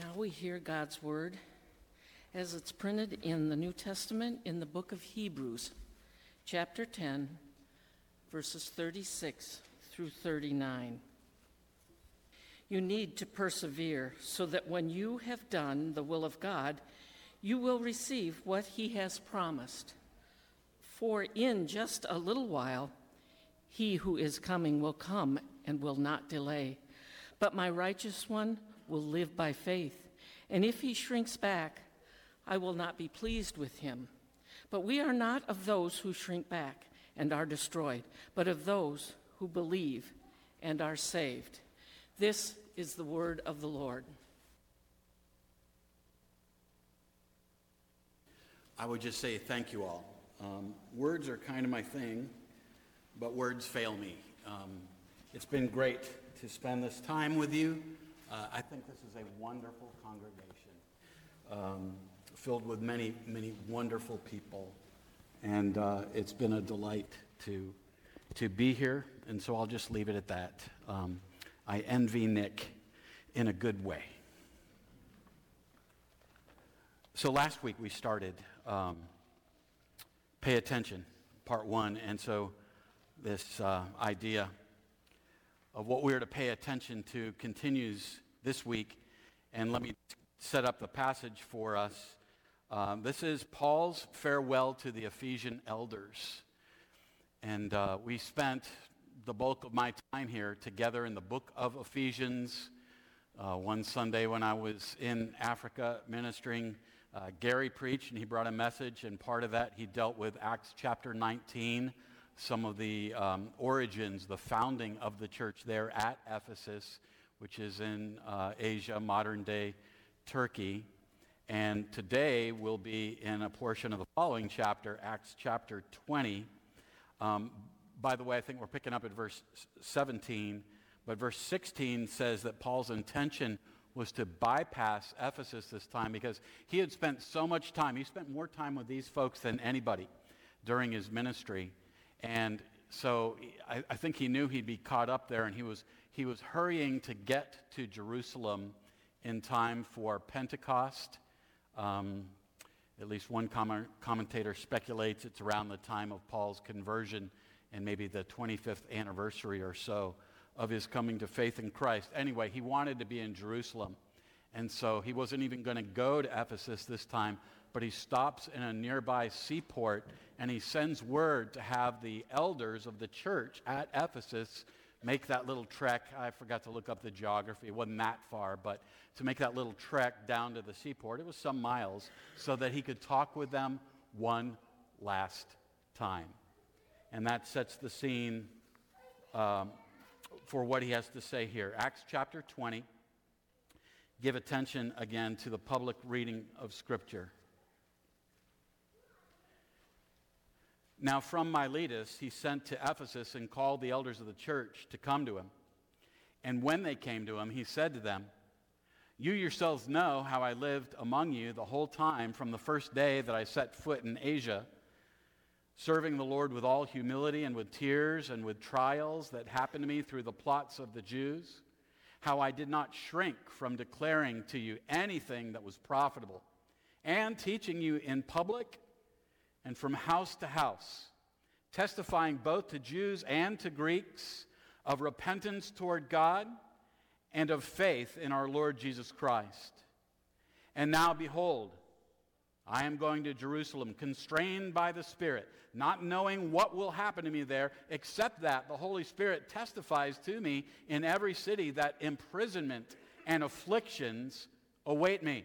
Now we hear God's word as it's printed in the New Testament in the book of Hebrews, chapter 10, verses 36 through 39. You need to persevere so that when you have done the will of God, you will receive what he has promised. For in just a little while, he who is coming will come and will not delay. But my righteous one will live by faith. And if he shrinks back, I will not be pleased with him. But we are not of those who shrink back and are destroyed, but of those who believe and are saved. This is the word of the Lord. I would just say thank you all. Um, words are kind of my thing, but words fail me. Um, it's been great to spend this time with you. Uh, I think this is a wonderful congregation um, filled with many, many wonderful people. And uh, it's been a delight to, to be here. And so I'll just leave it at that. Um, I envy Nick in a good way. So last week we started um, Pay Attention, part one. And so this uh, idea of what we're to pay attention to continues this week. And let me set up the passage for us. Um, this is Paul's farewell to the Ephesian elders. And uh, we spent the bulk of my time here together in the book of Ephesians. Uh, one Sunday when I was in Africa ministering, uh, Gary preached and he brought a message, and part of that he dealt with Acts chapter 19 some of the um, origins, the founding of the church there at Ephesus, which is in uh, Asia, modern day Turkey. And today we'll be in a portion of the following chapter, Acts chapter 20. Um, by the way, I think we're picking up at verse 17, but verse 16 says that Paul's intention was to bypass Ephesus this time because he had spent so much time. He spent more time with these folks than anybody during his ministry. And so I, I, think he knew he'd be caught up there, and he was, he was hurrying to get to Jerusalem in time for Pentecost. Um, at least one com- commentator speculates it's around the time of Paul's conversion and maybe the 25th anniversary or so of his coming to faith in Christ. Anyway, he wanted to be in Jerusalem. And so he wasn't even going to go to Ephesus this time, but he stops in a nearby seaport and he sends word to have the elders of the church at Ephesus make that little trek. I forgot to look up the geography, it wasn't that far, but to make that little trek down to the seaport, it was some miles, so that he could talk with them one last time. And that sets the scene um, for what he has to say here. Acts chapter 20. Give attention again to the public reading of Scripture. Now, from Miletus, he sent to Ephesus and called the elders of the church to come to him. And when they came to him, he said to them, You yourselves know how I lived among you the whole time from the first day that I set foot in Asia, serving the Lord with all humility and with tears and with trials that happened to me through the plots of the Jews, how I did not shrink from declaring to you anything that was profitable, and teaching you in public and from house to house, testifying both to Jews and to Greeks of repentance toward God and of faith in our Lord Jesus Christ. And now, behold, I am going to Jerusalem, constrained by the Spirit, not knowing what will happen to me there, except that the Holy Spirit testifies to me in every city that imprisonment and afflictions await me.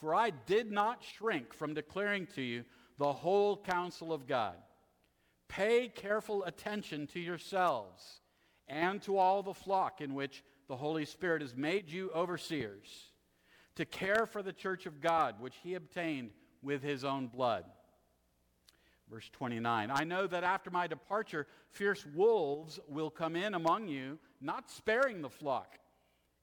For I did not shrink from declaring to you the whole counsel of God. Pay careful attention to yourselves and to all the flock in which the Holy Spirit has made you overseers to care for the church of God, which he obtained with his own blood. Verse 29 I know that after my departure, fierce wolves will come in among you, not sparing the flock.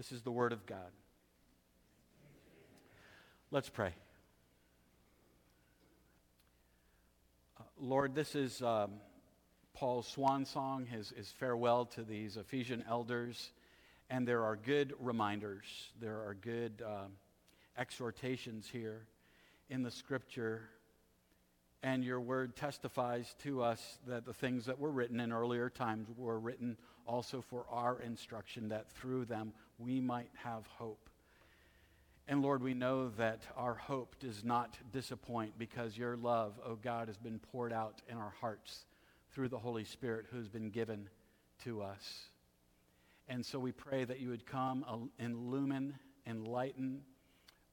This is the word of God. Let's pray. Uh, Lord, this is um, Paul's swan song, his, his farewell to these Ephesian elders. And there are good reminders, there are good uh, exhortations here in the scripture. And your word testifies to us that the things that were written in earlier times were written also for our instruction, that through them we might have hope. And Lord, we know that our hope does not disappoint because your love, O oh God, has been poured out in our hearts through the Holy Spirit who's been given to us. And so we pray that you would come, and illumine, enlighten,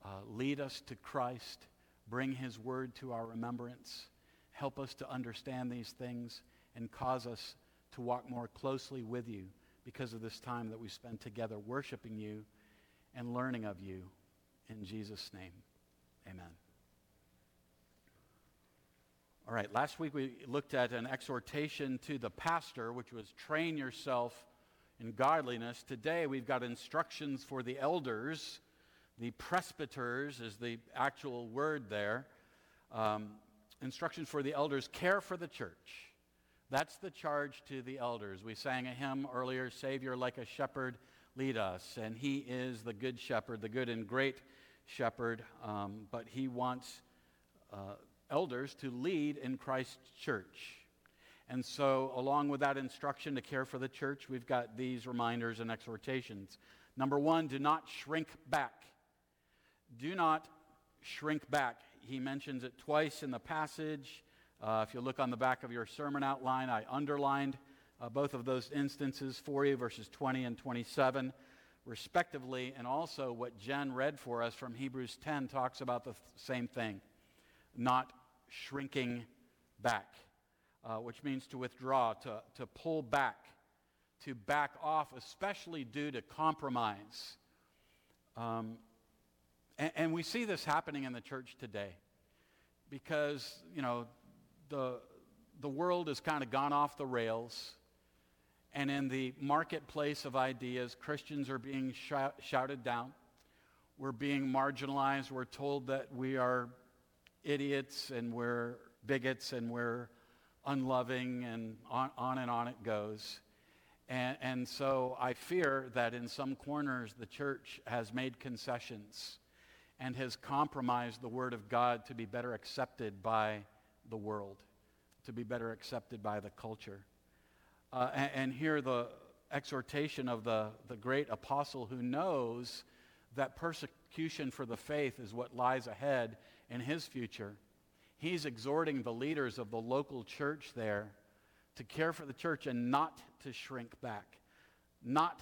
uh, lead us to Christ, bring his word to our remembrance, help us to understand these things, and cause us to walk more closely with you because of this time that we spend together worshiping you and learning of you. In Jesus' name, amen. All right, last week we looked at an exhortation to the pastor, which was train yourself in godliness. Today we've got instructions for the elders. The presbyters is the actual word there. Um, instructions for the elders care for the church. That's the charge to the elders. We sang a hymn earlier Savior, like a shepherd, lead us. And he is the good shepherd, the good and great shepherd, um, but he wants uh, elders to lead in Christ's church. And so, along with that instruction to care for the church, we've got these reminders and exhortations. Number one, do not shrink back. Do not shrink back. He mentions it twice in the passage. Uh, if you look on the back of your sermon outline, I underlined uh, both of those instances for you, verses 20 and 27, respectively. And also, what Jen read for us from Hebrews 10 talks about the th- same thing not shrinking back, uh, which means to withdraw, to, to pull back, to back off, especially due to compromise. Um, and, and we see this happening in the church today because, you know, the, the world has kind of gone off the rails. And in the marketplace of ideas, Christians are being shout, shouted down. We're being marginalized. We're told that we are idiots and we're bigots and we're unloving, and on, on and on it goes. And, and so I fear that in some corners the church has made concessions and has compromised the Word of God to be better accepted by the world, to be better accepted by the culture. Uh, and, and here the exhortation of the, the great apostle who knows that persecution for the faith is what lies ahead in his future. He's exhorting the leaders of the local church there to care for the church and not to shrink back, not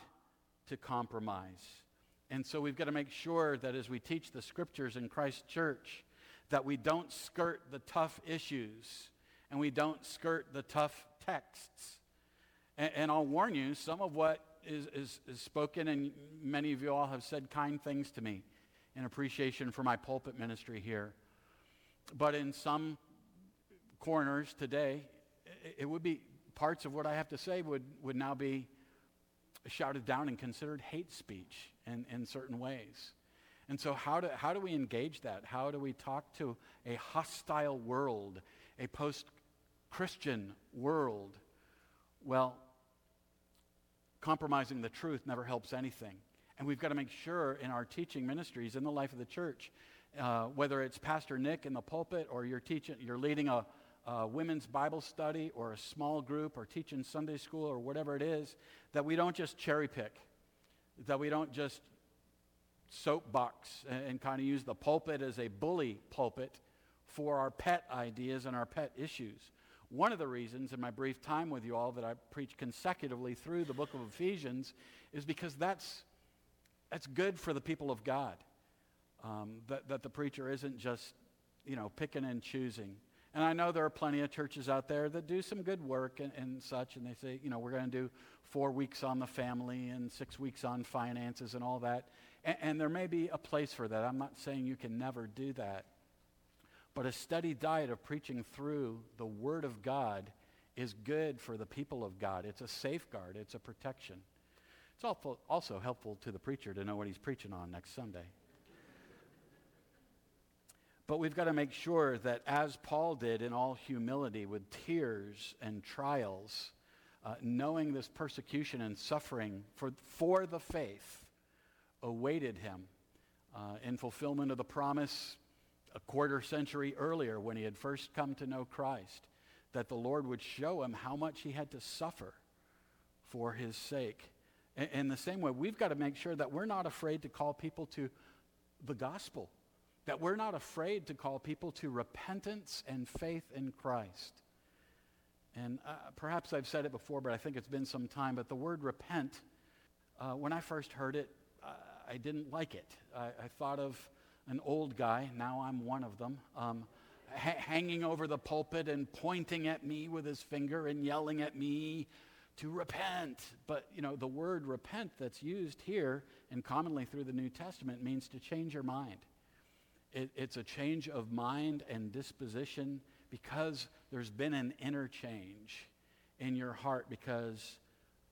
to compromise. And so we've got to make sure that as we teach the scriptures in Christ's church, that we don't skirt the tough issues and we don't skirt the tough texts. And, and I'll warn you, some of what is, is, is spoken, and many of you all have said kind things to me in appreciation for my pulpit ministry here. But in some corners today, it, it would be parts of what I have to say would, would now be shouted down and considered hate speech in, in certain ways. And so, how do, how do we engage that? How do we talk to a hostile world, a post Christian world? Well, compromising the truth never helps anything. And we've got to make sure in our teaching ministries, in the life of the church, uh, whether it's Pastor Nick in the pulpit or you're teaching, you're leading a, a women's Bible study or a small group or teaching Sunday school or whatever it is, that we don't just cherry pick, that we don't just soapbox and, kind of use the pulpit as a bully pulpit for our pet ideas and our pet issues. One of the reasons in my brief time with you all that I preach consecutively through the book of Ephesians is because that's, that's good for the people of God. Um, that, that the preacher isn't just, you know, picking and choosing. And I know there are plenty of churches out there that do some good work and, and such, and they say, you know, we're going to do four weeks on the family and six weeks on finances and all that. And, and there may be a place for that. I'm not saying you can never do that. But a steady diet of preaching through the Word of God is good for the people of God. It's a safeguard, it's a protection. It's also, helpful to the preacher to know what he's preaching on next Sunday. But we've got to make sure that, as Paul did in all humility, with tears and trials, uh, knowing this persecution and suffering for, for the faith awaited him uh, in fulfillment of the promise a quarter century earlier when he had first come to know Christ, that the Lord would show him how much he had to suffer for his sake. In, in the same way, we've got to make sure that we're not afraid to call people to the gospel that we're not afraid to call people to repentance and faith in Christ. And uh, perhaps I've said it before, but I think it's been some time. But the word repent, uh, when I first heard it, I didn't like it. I, I, thought of an old guy, now I'm one of them, um, ha- hanging over the pulpit and pointing at me with his finger and yelling at me to repent. But, you know, the word repent that's used here and commonly through the New Testament means to change your mind it, it's a change of mind and disposition because there's been an interchange in your heart because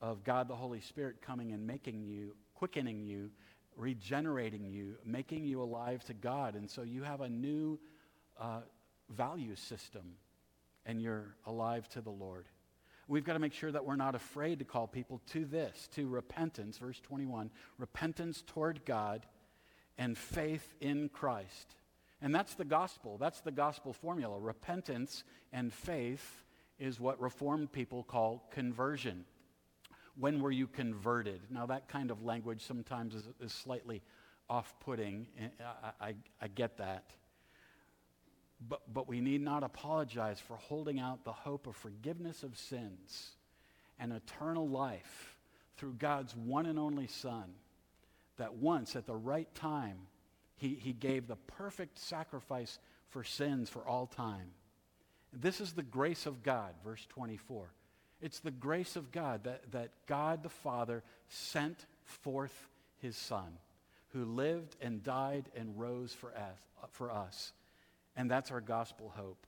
of God the Holy Spirit coming and making you, quickening you, regenerating you, making you alive to God. And so you have a new uh, value system and you're alive to the Lord. We've got to make sure that we're not afraid to call people to this, to repentance, verse 21, repentance toward God and faith in Christ. And that's the gospel. That's the gospel formula. Repentance and faith is what Reformed people call conversion. When were you converted? Now, that kind of language sometimes is, is slightly off putting. Eh, I, I, I get that. But, but we need not apologize for holding out the hope of forgiveness of sins and eternal life through God's one and only Son that once at the right time he, he gave the perfect sacrifice for sins for all time. This is the grace of God, verse 24. It's the grace of God that, that God the Father sent forth his Son, who lived and died and rose for us, for us. And that's our gospel hope.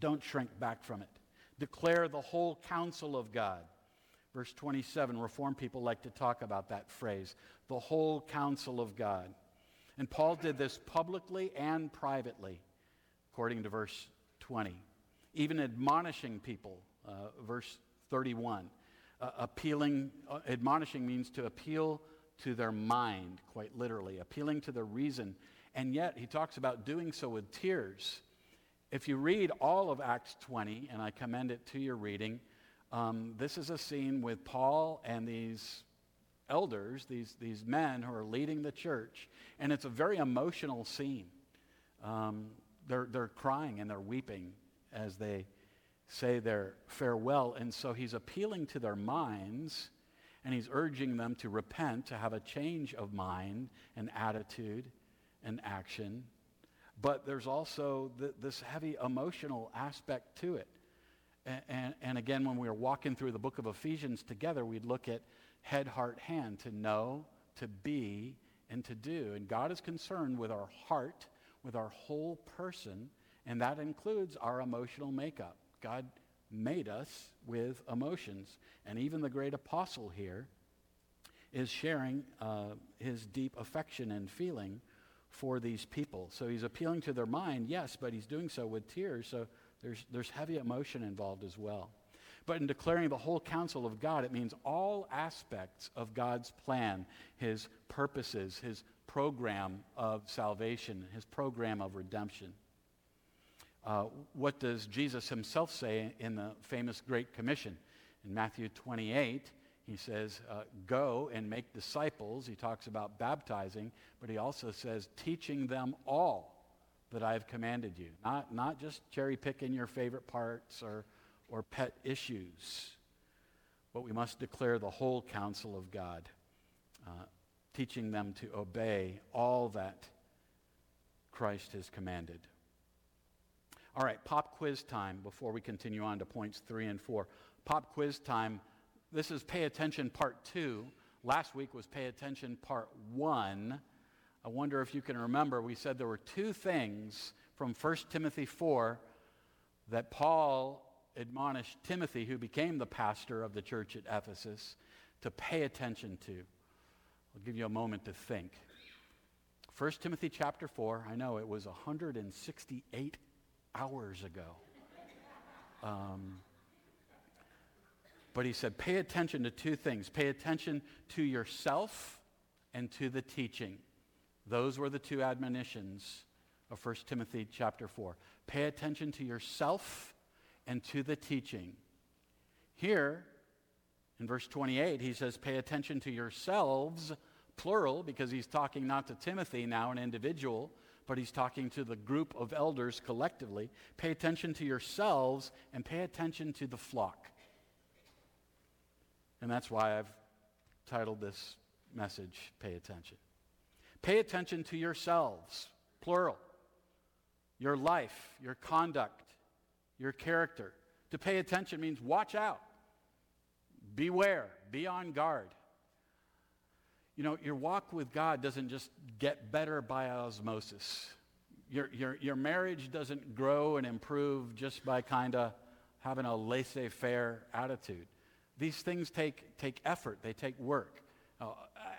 Don't shrink back from it. Declare the whole counsel of God. Verse 27, Reformed people like to talk about that phrase, the whole counsel of God. And Paul did this publicly and privately, according to verse 20, even admonishing people, uh, verse 31. Uh, appealing, uh, admonishing means to appeal to their mind, quite literally, appealing to their reason. And yet, he talks about doing so with tears. If you read all of Acts 20, and I commend it to your reading, um, this is a scene with Paul and these elders, these, these men who are leading the church, and it's a very emotional scene. Um, they're, they're crying and they're weeping as they say their farewell. And so he's appealing to their minds and he's urging them to repent, to have a change of mind and attitude and action. But there's also th- this heavy emotional aspect to it. And, and, and, again, when we were walking through the book of Ephesians together, we'd look at head, heart, hand, to know, to be, and to do. And God is concerned with our heart, with our whole person, and that includes our emotional makeup. God made us with emotions. And even the great apostle here is sharing uh, his deep affection and feeling for these people. So he's appealing to their mind, yes, but he's doing so with tears. So there's, there's heavy emotion involved as well. But in declaring the whole counsel of God, it means all aspects of God's plan, his purposes, his program of salvation, his program of redemption. Uh, what does Jesus himself say in the famous Great Commission? In Matthew 28, He says, uh, go and make disciples. He talks about baptizing, but he also says, teaching them all that I have commanded you. Not, not just cherry picking your favorite parts or, or pet issues, but we must declare the whole counsel of God, uh, teaching them to obey all that Christ has commanded. All right, pop quiz time before we continue on to points three and four. Pop quiz time. This is pay attention part two. Last week was pay attention part one. I wonder if you can remember, we said there were two things from 1 Timothy 4 that Paul admonished Timothy, who became the pastor of the church at Ephesus, to pay attention to. I'll give you a moment to think. 1 Timothy chapter 4, I know it was 168 hours ago. Um, but he said, pay attention to two things. Pay attention to yourself and to the teaching. Those were the two admonitions of 1 Timothy chapter 4. Pay attention to yourself and to the teaching. Here, in verse 28, he says, pay attention to yourselves, plural, because he's talking not to Timothy now, an individual, but he's talking to the group of elders collectively. Pay attention to yourselves and pay attention to the flock. And that's why I've titled this message, Pay Attention. Pay attention to yourselves, plural, your life, your conduct, your character. To pay attention means watch out, beware, be on guard. You know, your walk with God doesn't just get better by osmosis. Your, your, your marriage doesn't grow and improve just by kind of having a laissez faire attitude. These things take, take effort, they take work. Uh,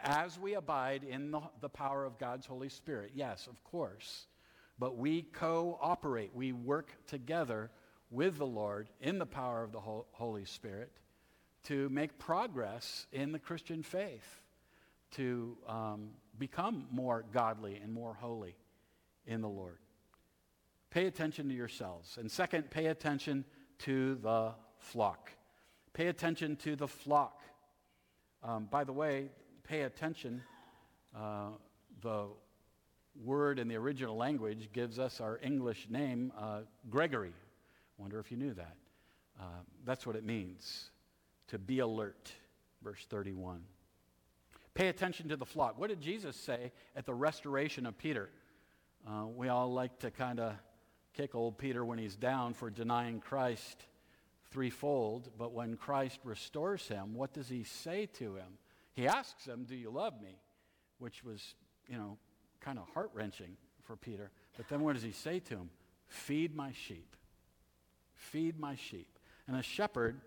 as we abide in the, the power of God's Holy Spirit, yes, of course, but we cooperate, we work together with the Lord in the power of the Holy Spirit to make progress in the Christian faith, to um, become more godly and more holy in the Lord. Pay attention to yourselves. And second, pay attention to the flock. Pay attention to the flock. Um, by the way, pay attention. Uh, the word in the original language gives us our English name, uh, Gregory. Wonder if you knew that. Uh, that's what it means to be alert, verse 31. Pay attention to the flock. What did Jesus say at the restoration of Peter? Uh, we all like to kind of kick old Peter when he's down for denying Christ threefold, but when Christ restores him, what does he say to him? He asks him, Do you love me? Which was, you know, kind of heart wrenching for Peter. But then what does he say to him? Feed my sheep. Feed my sheep. And a shepherd,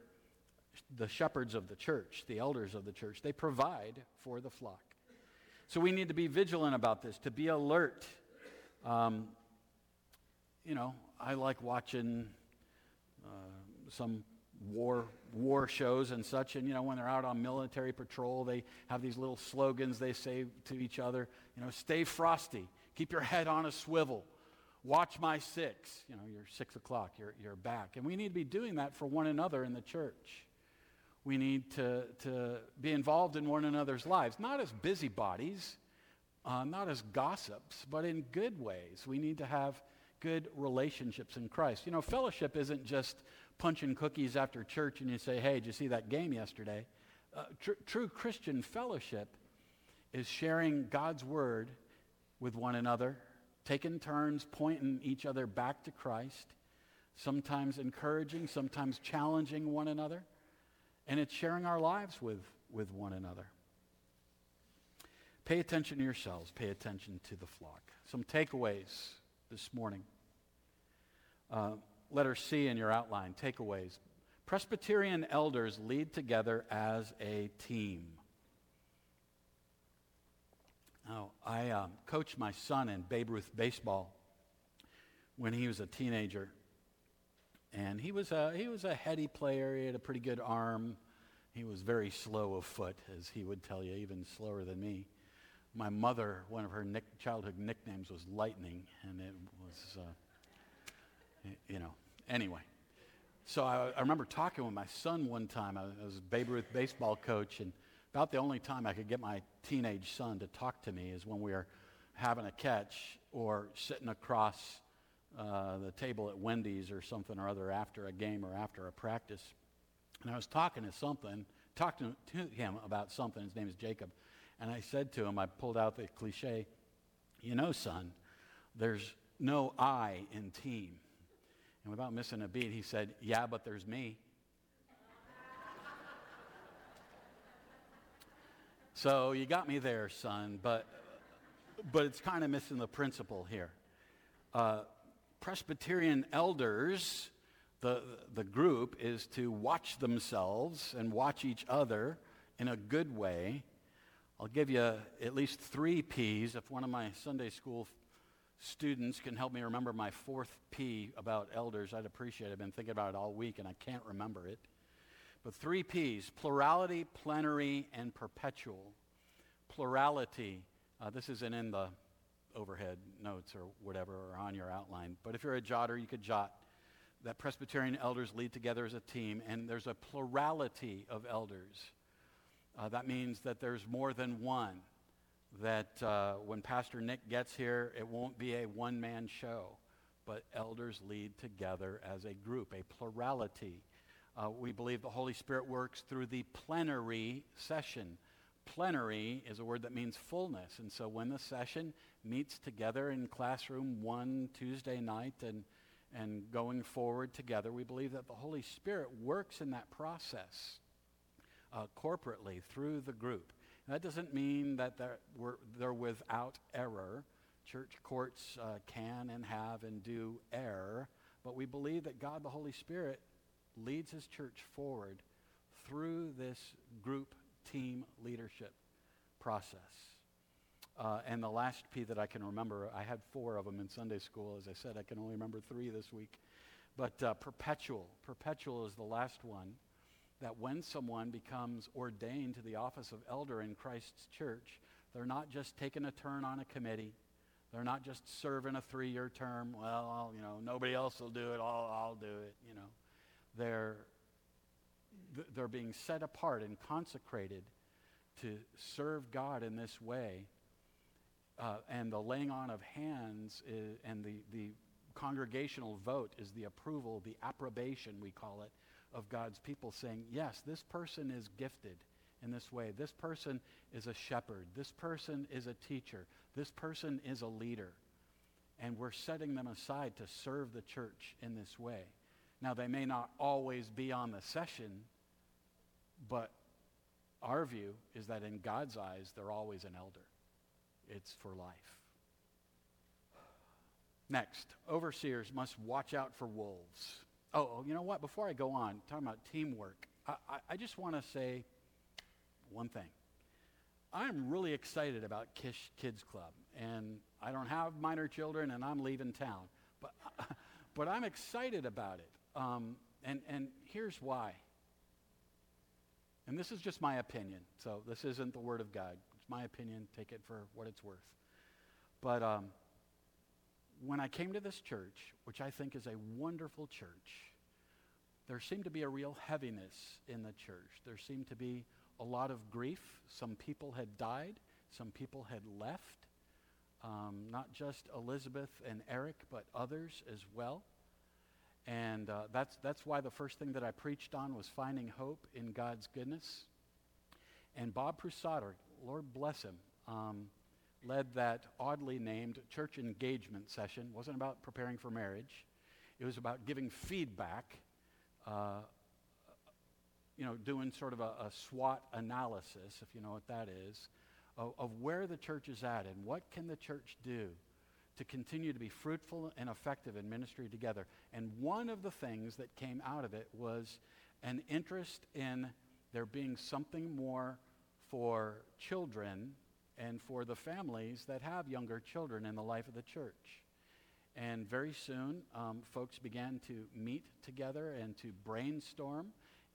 the shepherds of the church, the elders of the church, they provide for the flock. So we need to be vigilant about this, to be alert. Um, you know, I like watching uh, some war war shows and such and you know when they're out on military patrol they have these little slogans they say to each other you know stay frosty. Keep your head on a swivel. Watch my six. You know you're six o'clock. You're, you're back. And we need to be doing that for one another in the church we need to, to be involved in one another's lives. Not as busybodies uh, not as gossips but in good ways. We need to have good relationships in christ. You know fellowship isn't just punching cookies after church and you say, hey, did you see that game yesterday? Uh, tr- true Christian fellowship is sharing God's word with one another, taking turns pointing each other back to Christ, sometimes encouraging, sometimes challenging one another, and it's sharing our lives with, with one another. Pay attention to yourselves, pay attention to the flock. Some takeaways this morning. Uh, letter C in your outline, takeaways. Presbyterian elders lead together as a team. Now, I um, coached my son in Babe Ruth baseball when he was a teenager. And he was a, he was a heady player. He had a pretty good arm. He was very slow of foot, as he would tell you, even slower than me. My mother, one of her nick, childhood nicknames was Lightning, and it was. Uh, you know, anyway. So I, I remember talking with my son one time. I was a Babe Ruth baseball coach, and about the only time I could get my teenage son to talk to me is when we were having a catch or sitting across uh, the table at Wendy's or something or other after a game or after a practice. And I was talking to something, talking to him about something. His name is Jacob. And I said to him, I pulled out the cliche, you know, son, there's no I in team. And without missing a beat, he said, yeah, but there's me. so you got me there, son, but, but it's kind of missing the principle here. Uh, Presbyterian elders, the, the group, is to watch themselves and watch each other in a good way. I'll give you at least three P's. If one of my Sunday school students can help me remember my fourth P about elders, I'd appreciate it. I've been thinking about it all week and I can't remember it. But three P's plurality, plenary, and perpetual. Plurality, uh, this isn't in the overhead notes or whatever or on your outline. But if you're a jotter, you could jot that Presbyterian elders lead together as a team, and there's a plurality of elders. Uh, that means that there's more than one. That uh, when Pastor Nick gets here, it won't be a one man show, but elders lead together as a group, a plurality. Uh, we believe the Holy Spirit works through the plenary session. Plenary is a word that means fullness. And so when the session meets together in classroom one Tuesday night and, and going forward together, we believe that the Holy Spirit works in that process uh, corporately through the group. And that doesn't mean that they're, they're without error. Church courts uh, can and have and do err, but we believe that God the Holy Spirit leads his church forward through this group team leadership process. Uh, and the last P that I can remember, I had four of them in Sunday school. As I said, I can only remember three this week. But uh, perpetual. Perpetual is the last one. That when someone becomes ordained to the office of elder in Christ's church, they're not just taking a turn on a committee. They're not just serving a three-year term. Well, I'll, you know, nobody else will do it. I'll, I'll do it. You know, they're they're being set apart and consecrated to serve God in this way uh, and the laying on of hands is, and the, the congregational vote is the approval, the approbation, we call it, of God's people saying, yes, this person is gifted in this way. This person is a shepherd. This person is a teacher. This person is a leader. And we're setting them aside to serve the church in this way. Now, they may not always be on the session, but our view is that in God's eyes, they're always an elder it's for life. Next, overseers must watch out for wolves. Oh, you know what? Before I go on, talking about teamwork, I, I, I just want to say one thing. I'm really excited about Kish Kids Club, and I don't have minor children, and I'm leaving town, but, but I'm excited about it. Um, and, and here's why. And this is just my opinion, so this isn't the Word of God my opinion. Take it for what it's worth. But um, when I came to this church, which I think is a wonderful church, there seemed to be a real heaviness in the church. There seemed to be a lot of grief. Some people had died, some people had left. Um, not just Elizabeth and Eric, but others as well. And uh, that's, that's why the first thing that I preached on was finding hope in God's goodness. And Bob Prusader Lord bless him, um, led that oddly named church engagement session. It wasn't about preparing for marriage. It was about giving feedback, uh, you know, doing sort of a, a, SWOT analysis, if you know what that is, of, of where the church is at and what can the church do to continue to be fruitful and effective in ministry together. And one of the things that came out of it was an interest in there being something more for children and for the families that have younger children in the life of the church. And very soon, um, folks began to meet together and to brainstorm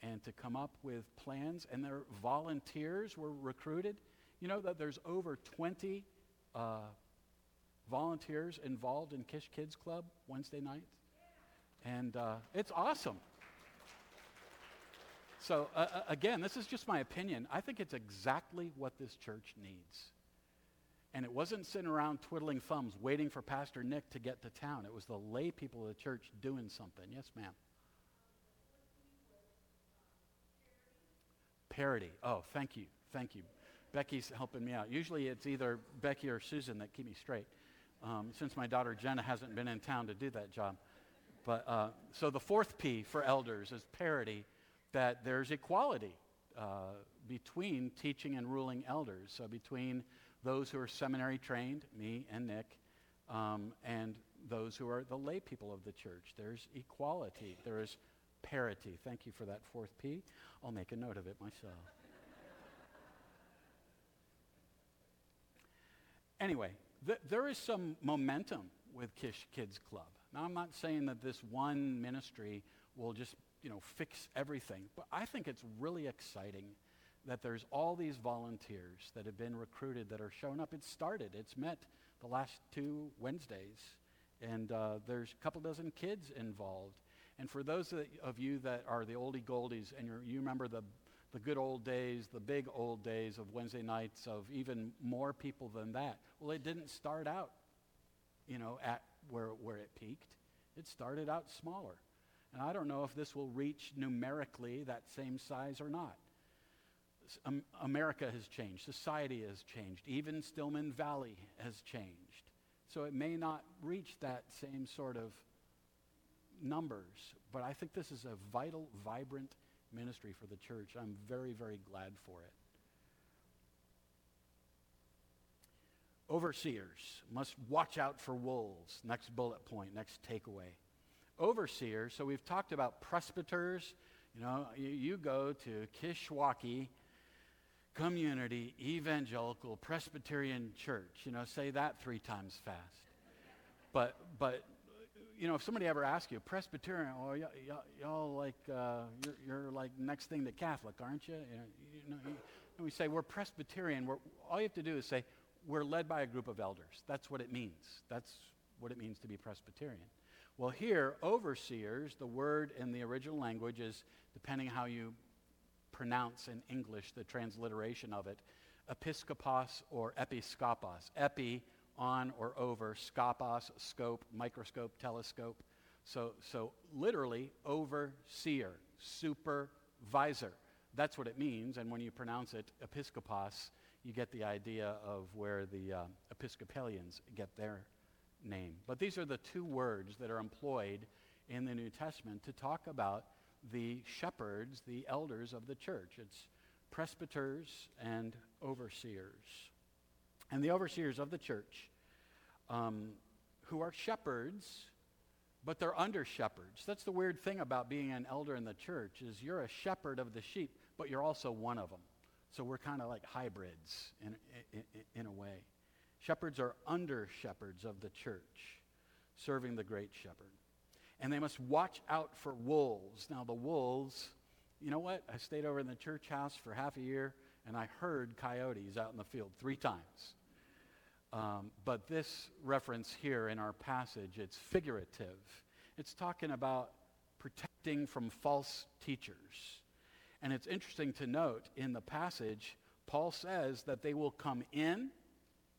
and to come up with plans. And their volunteers were recruited. You know that there's over 20 uh, volunteers involved in Kish Kids Club Wednesday nights? And uh, it's awesome. So, uh, uh, again, this is just my opinion. I think it's exactly what this church needs. And it wasn't sitting around twiddling thumbs waiting for Pastor Nick to get to town. It was the lay people of the church doing something. Yes, ma'am. Parity. Oh, thank you. Thank you. Becky's helping me out. Usually it's either Becky or Susan that keep me straight, um, since my daughter Jenna hasn't been in town to do that job. But uh, so the fourth P for elders is parity, that there's equality uh, between teaching and ruling elders. So between those who are seminary trained, me and Nick, um, and those who are the lay people of the church. There's equality. There is parity. Thank you for that fourth P. I'll make a note of it myself. anyway, th- there is some momentum with Kish Kids Club. Now, I'm not saying that this one ministry will just, you know, fix everything, but I think it's really exciting that there's all these volunteers that have been recruited that are showing up. It started. It's met the last two Wednesdays, and uh, there's a couple dozen kids involved. And for those of you that are the oldie goldies and you remember the, the good old days, the big old days of Wednesday nights of even more people than that, well, it didn't start out, you know, at where, where it peaked. It started out smaller. And I don't know if this will reach numerically that same size or not. Um, America has changed. Society has changed. Even Stillman Valley has changed. So it may not reach that same sort of numbers, but I think this is a vital, vibrant ministry for the church. I'm very, very glad for it. Overseers must watch out for wolves. Next bullet point, next takeaway. Overseers, so we've talked about presbyters. You know, you, you go to Kishwaukee Community Evangelical Presbyterian Church. You know, say that three times fast. But, but you know, if somebody ever asks you, Presbyterian, well, y- y- y'all like, uh, you're, you're, like next thing to Catholic, aren't you? You know, you know we say, we're Presbyterian. We're, all you have to do is say, we're led by a group of elders. That's what it means. That's what it means to be Presbyterian. Well, here, overseers, the word in the original language is, depending how you pronounce in English the transliteration of it, episkopos or episkopos. Epi, on or over, skopos, scope, microscope, telescope. So, so literally, overseer, supervisor. That's what it means. And when you pronounce it episkopos, you get the idea of where the uh, Episcopalians get their name. But these are the two words that are employed in the New Testament to talk about the shepherds, the elders of the church. It's presbyters and overseers. And the overseers of the church, um, who are shepherds, but they're under shepherds. That's the weird thing about being an elder in the church is you're a shepherd of the sheep, but you're also one of them. So we're kind of like hybrids in, in, in a way. Shepherds are under shepherds of the church, serving the great shepherd and they must watch out for wolves. Now, the wolves, you know what? I stayed over in the church house for half a year, and I heard coyotes out in the field three times. Um, but this reference here in our passage, it's figurative. It's talking about protecting from false teachers. And it's interesting to note in the passage, Paul says that they will come in,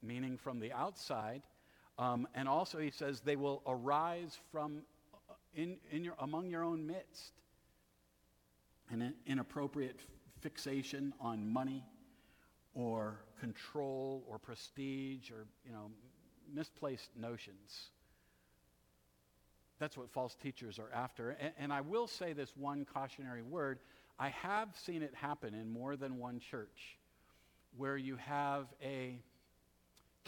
meaning from the outside, um, and also he says they will arise from in, in your, among your own midst. An inappropriate fixation on money or control or prestige or, you know, misplaced notions. That's what false teachers are after. And, and I will say this one cautionary word. I have seen it happen in more than one church where you have a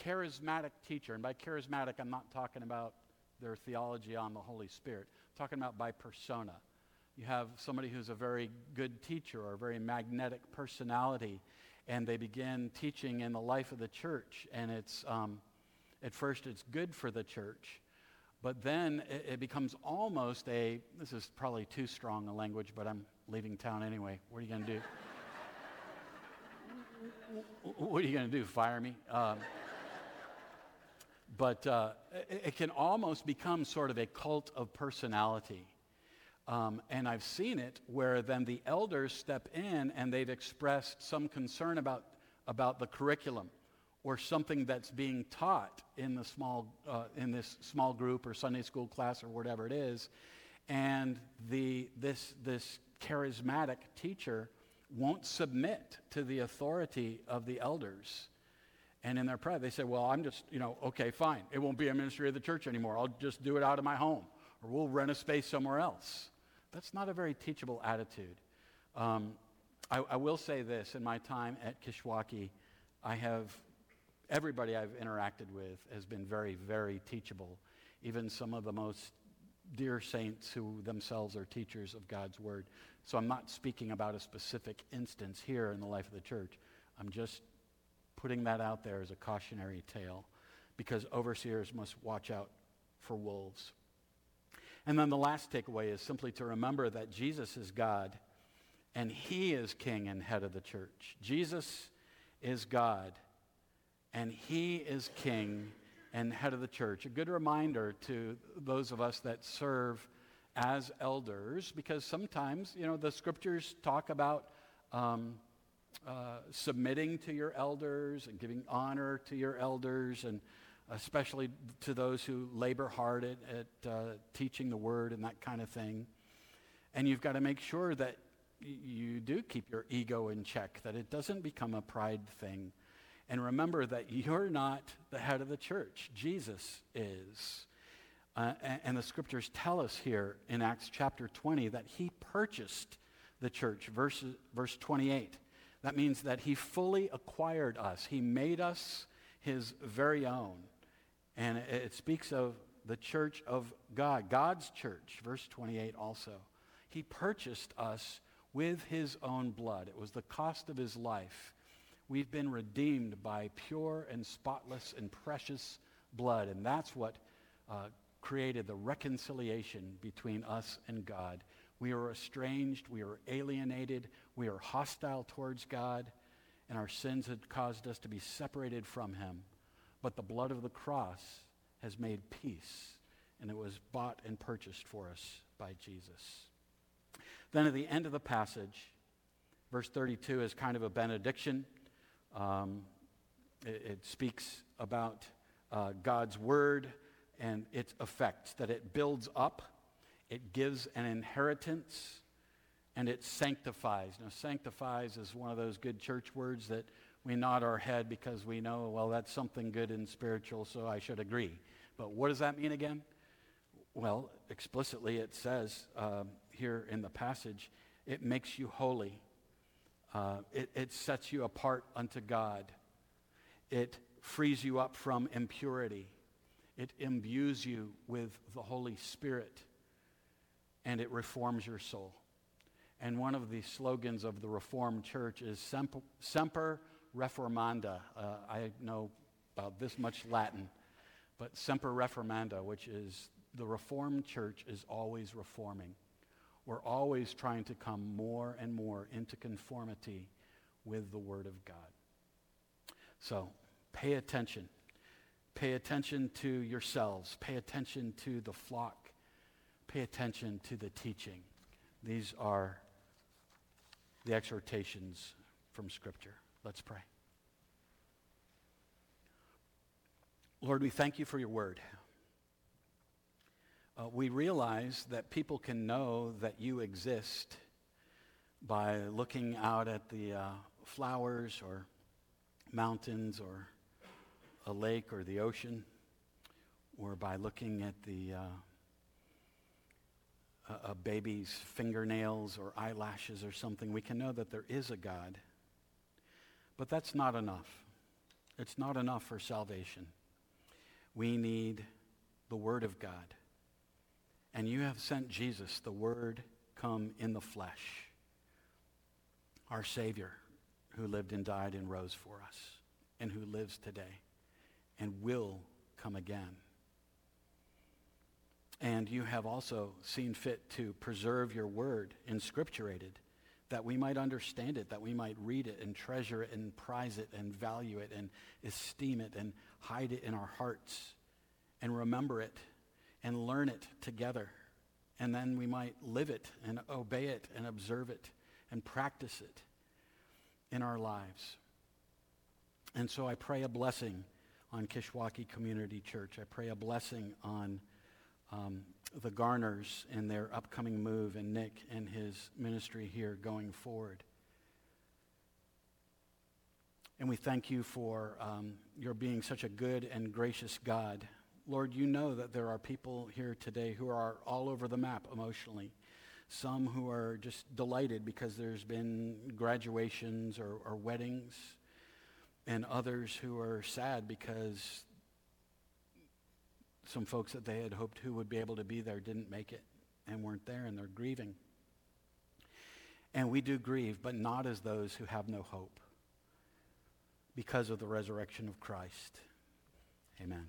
charismatic teacher. And by charismatic, I'm not talking about their theology on the Holy Spirit. I'm talking about by persona. You have somebody who's a very good teacher or a very magnetic personality, and they begin teaching in the life of the church. And it's, um, at first, it's good for the church. But then it, becomes almost a, this is probably too strong a language, but I'm leaving town anyway. What are you going to do? what are you going to do? Fire me? Um, but uh, it, it, can almost become sort of a cult of personality. Um, and I've seen it where then the elders step in and they've expressed some concern about, about the curriculum or something that's being taught in, the small, uh, in this small group or Sunday school class or whatever it is. And the, this, this charismatic teacher won't submit to the authority of the elders. And in their pride, they say, Well, I'm just, you know, okay, fine. It won't be a ministry of the church anymore. I'll just do it out of my home, or we'll rent a space somewhere else. That's not a very teachable attitude. Um, I, I, will say this in my time at Kishwaukee, I have, everybody I've interacted with has been very, very teachable. Even some of the most dear saints who themselves are teachers of God's word. So I'm not speaking about a specific instance here in the life of the church. I'm just putting that out there as a cautionary tale because overseers must watch out for wolves. And then the last takeaway is simply to remember that Jesus is God and he is king and head of the church. Jesus is God and he is king and head of the church. A good reminder to those of us that serve as elders because sometimes, you know, the scriptures talk about um, uh, submitting to your elders and giving honor to your elders and especially to those who labor hard at, at uh, teaching the word and that kind of thing. And you've got to make sure that you do keep your ego in check, that it doesn't become a pride thing. And remember that you're not the head of the church, Jesus is. Uh, and, and the scriptures tell us here in Acts chapter 20 that he purchased the church, verse, verse 28. That means that he fully acquired us, he made us his very own. And it speaks of the church of God, God's church, verse 28 also. He purchased us with his own blood. It was the cost of his life. We've been redeemed by pure and spotless and precious blood. And that's what uh, created the reconciliation between us and God. We are estranged, we are alienated, we are hostile towards God, and our sins had caused us to be separated from him. But the blood of the cross has made peace, and it was bought and purchased for us by Jesus. Then at the end of the passage, verse 32 is kind of a benediction. Um, it, it, speaks about uh, God's word and its effects, that it builds up, it gives an inheritance, and it sanctifies. Now, sanctifies is one of those good church words that we nod our head because we know, well, that's something good and spiritual, so I should agree. But what does that mean again? Well, explicitly it says uh, here in the passage, it makes you holy. Uh, it, it sets you apart unto God. It frees you up from impurity. It imbues you with the Holy Spirit. And it reforms your soul. And one of the slogans of the Reformed Church is Semper, reformanda. Uh, I know about this much Latin, but semper reformanda, which is the Reformed Church is always reforming. We're always trying to come more and more into conformity with the Word of God. So pay attention. Pay attention to yourselves. Pay attention to the flock. Pay attention to the teaching. These are the exhortations from Scripture. Let's pray. Lord, we thank you for your word. Uh, we realize that people can know that you exist by looking out at the uh, flowers or mountains or a lake or the ocean, or by looking at the uh, a, a baby's fingernails or eyelashes or something, we can know that there is a God. But that's not enough. It's not enough for salvation. We need the Word of God. And you have sent Jesus, the Word come in the flesh, our Savior who lived and died and rose for us, and who lives today and will come again. And you have also seen fit to preserve your word inscripturated, that we might understand it, that we might read it and treasure it and prize it and value it and esteem it and hide it in our hearts and remember it and learn it together and then we might live it and obey it and observe it and practice it in our lives. And so I pray a blessing on Kishwaukee Community Church. I pray a blessing on um, the Garners and their upcoming move and Nick and his ministry here going forward. And we thank you for um, your being such a good and gracious God. Lord, you know that there are people here today who are all over the map emotionally. Some who are just delighted because there's been graduations or, or weddings, and others who are sad because some folks that they had hoped who would be able to be there didn't make it and weren't there, and they're grieving. And we do grieve, but not as those who have no hope because of the resurrection of Christ. Amen.